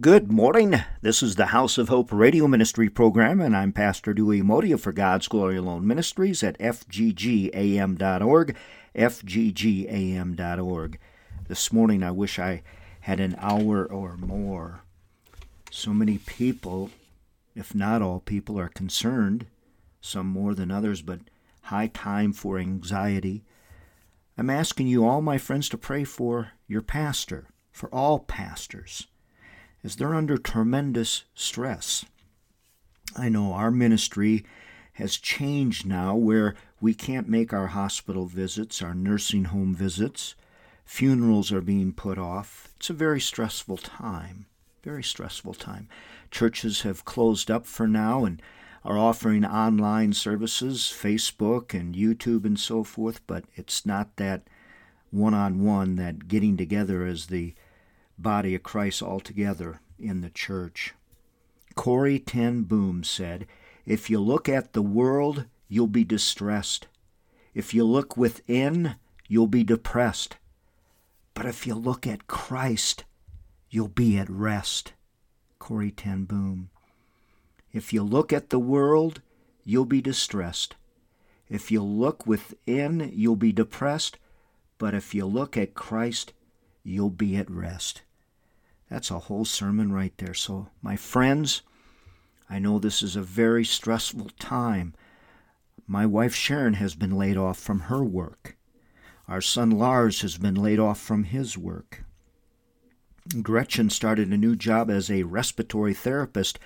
Good morning. This is the House of Hope radio ministry program, and I'm Pastor Dewey Modia for God's Glory Alone Ministries at fggam.org, fggam.org. This morning, I wish I had an hour or more. So many people, if not all people, are concerned, some more than others, but high time for anxiety. I'm asking you, all my friends, to pray for your pastor, for all pastors as they're under tremendous stress. I know our ministry has changed now where we can't make our hospital visits, our nursing home visits. Funerals are being put off. It's a very stressful time. Very stressful time. Churches have closed up for now and are offering online services, Facebook and YouTube and so forth, but it's not that one on one, that getting together as the body of Christ altogether in the church. Corrie ten Boom said, If you look at the world, you'll be distressed. If you look within, you'll be depressed. But if you look at Christ, you'll be at rest. Corrie ten Boom. If you look at the world, you'll be distressed. If you look within, you'll be depressed. But if you look at Christ, you'll be at rest. That's a whole sermon right there. So, my friends, I know this is a very stressful time. My wife Sharon has been laid off from her work. Our son Lars has been laid off from his work. Gretchen started a new job as a respiratory therapist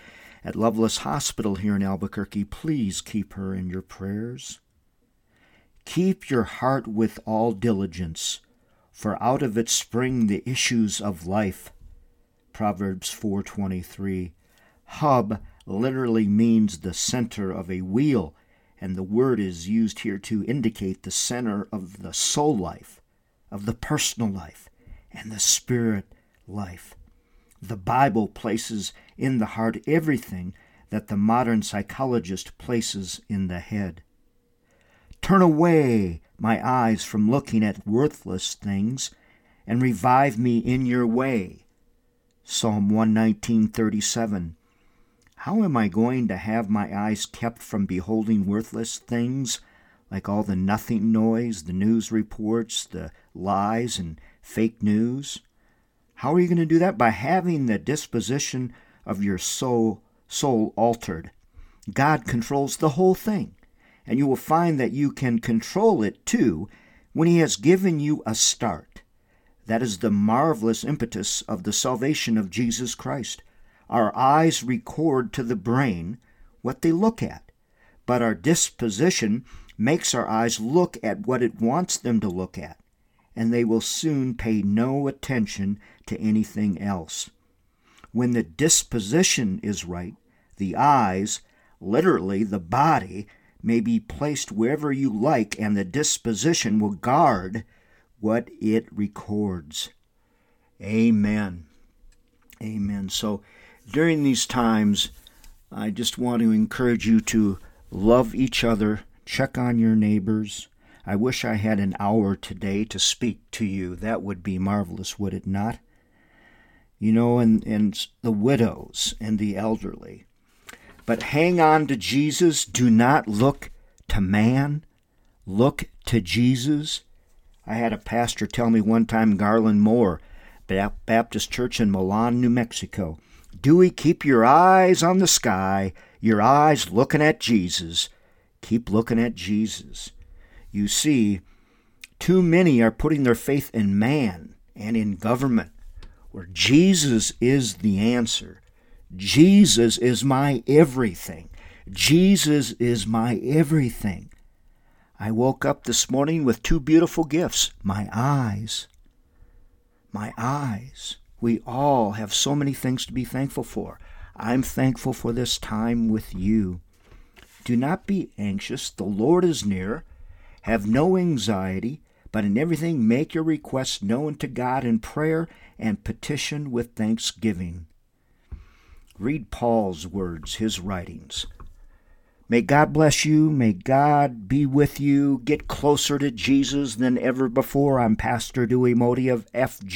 at Lovelace Hospital here in Albuquerque. Please keep her in your prayers. Keep your heart with all diligence, for out of it spring the issues of life. Proverbs 4:23. Hub literally means the center of a wheel, and the word is used here to indicate the center of the soul life, of the personal life, and the spirit life. The Bible places in the heart everything that the modern psychologist places in the head. Turn away my eyes from looking at worthless things, and revive me in your way. Psalm 119:37 How am I going to have my eyes kept from beholding worthless things like all the nothing noise, the news reports, the lies and fake news? How are you going to do that? By having the disposition of your soul soul altered. God controls the whole thing, and you will find that you can control it too when he has given you a start. That is the marvelous impetus of the salvation of Jesus Christ. Our eyes record to the brain what they look at, but our disposition makes our eyes look at what it wants them to look at, and they will soon pay no attention to anything else. When the disposition is right, the eyes, literally the body, may be placed wherever you like, and the disposition will guard what it records. Amen. Amen. So during these times, I just want to encourage you to love each other, check on your neighbors. I wish I had an hour today to speak to you. That would be marvelous, would it not? You know, and, and the widows and the elderly. But hang on to Jesus. Do not look to man. Look to Jesus. I had a pastor tell me one time, Garland Moore, Baptist Church in Milan, New Mexico, Dewey, keep your eyes on the sky, your eyes looking at Jesus. Keep looking at Jesus. You see, too many are putting their faith in man and in government, where Jesus is the answer. Jesus is my everything. Jesus is my everything. I woke up this morning with two beautiful gifts my eyes. My eyes. We all have so many things to be thankful for. I'm thankful for this time with you. Do not be anxious. The Lord is near. Have no anxiety, but in everything make your requests known to God in prayer and petition with thanksgiving. Read Paul's words, his writings. May God bless you. May God be with you. Get closer to Jesus than ever before. I'm Pastor Dewey Modi of FGGAM.org,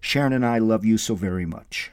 Sharon and I love you so very much.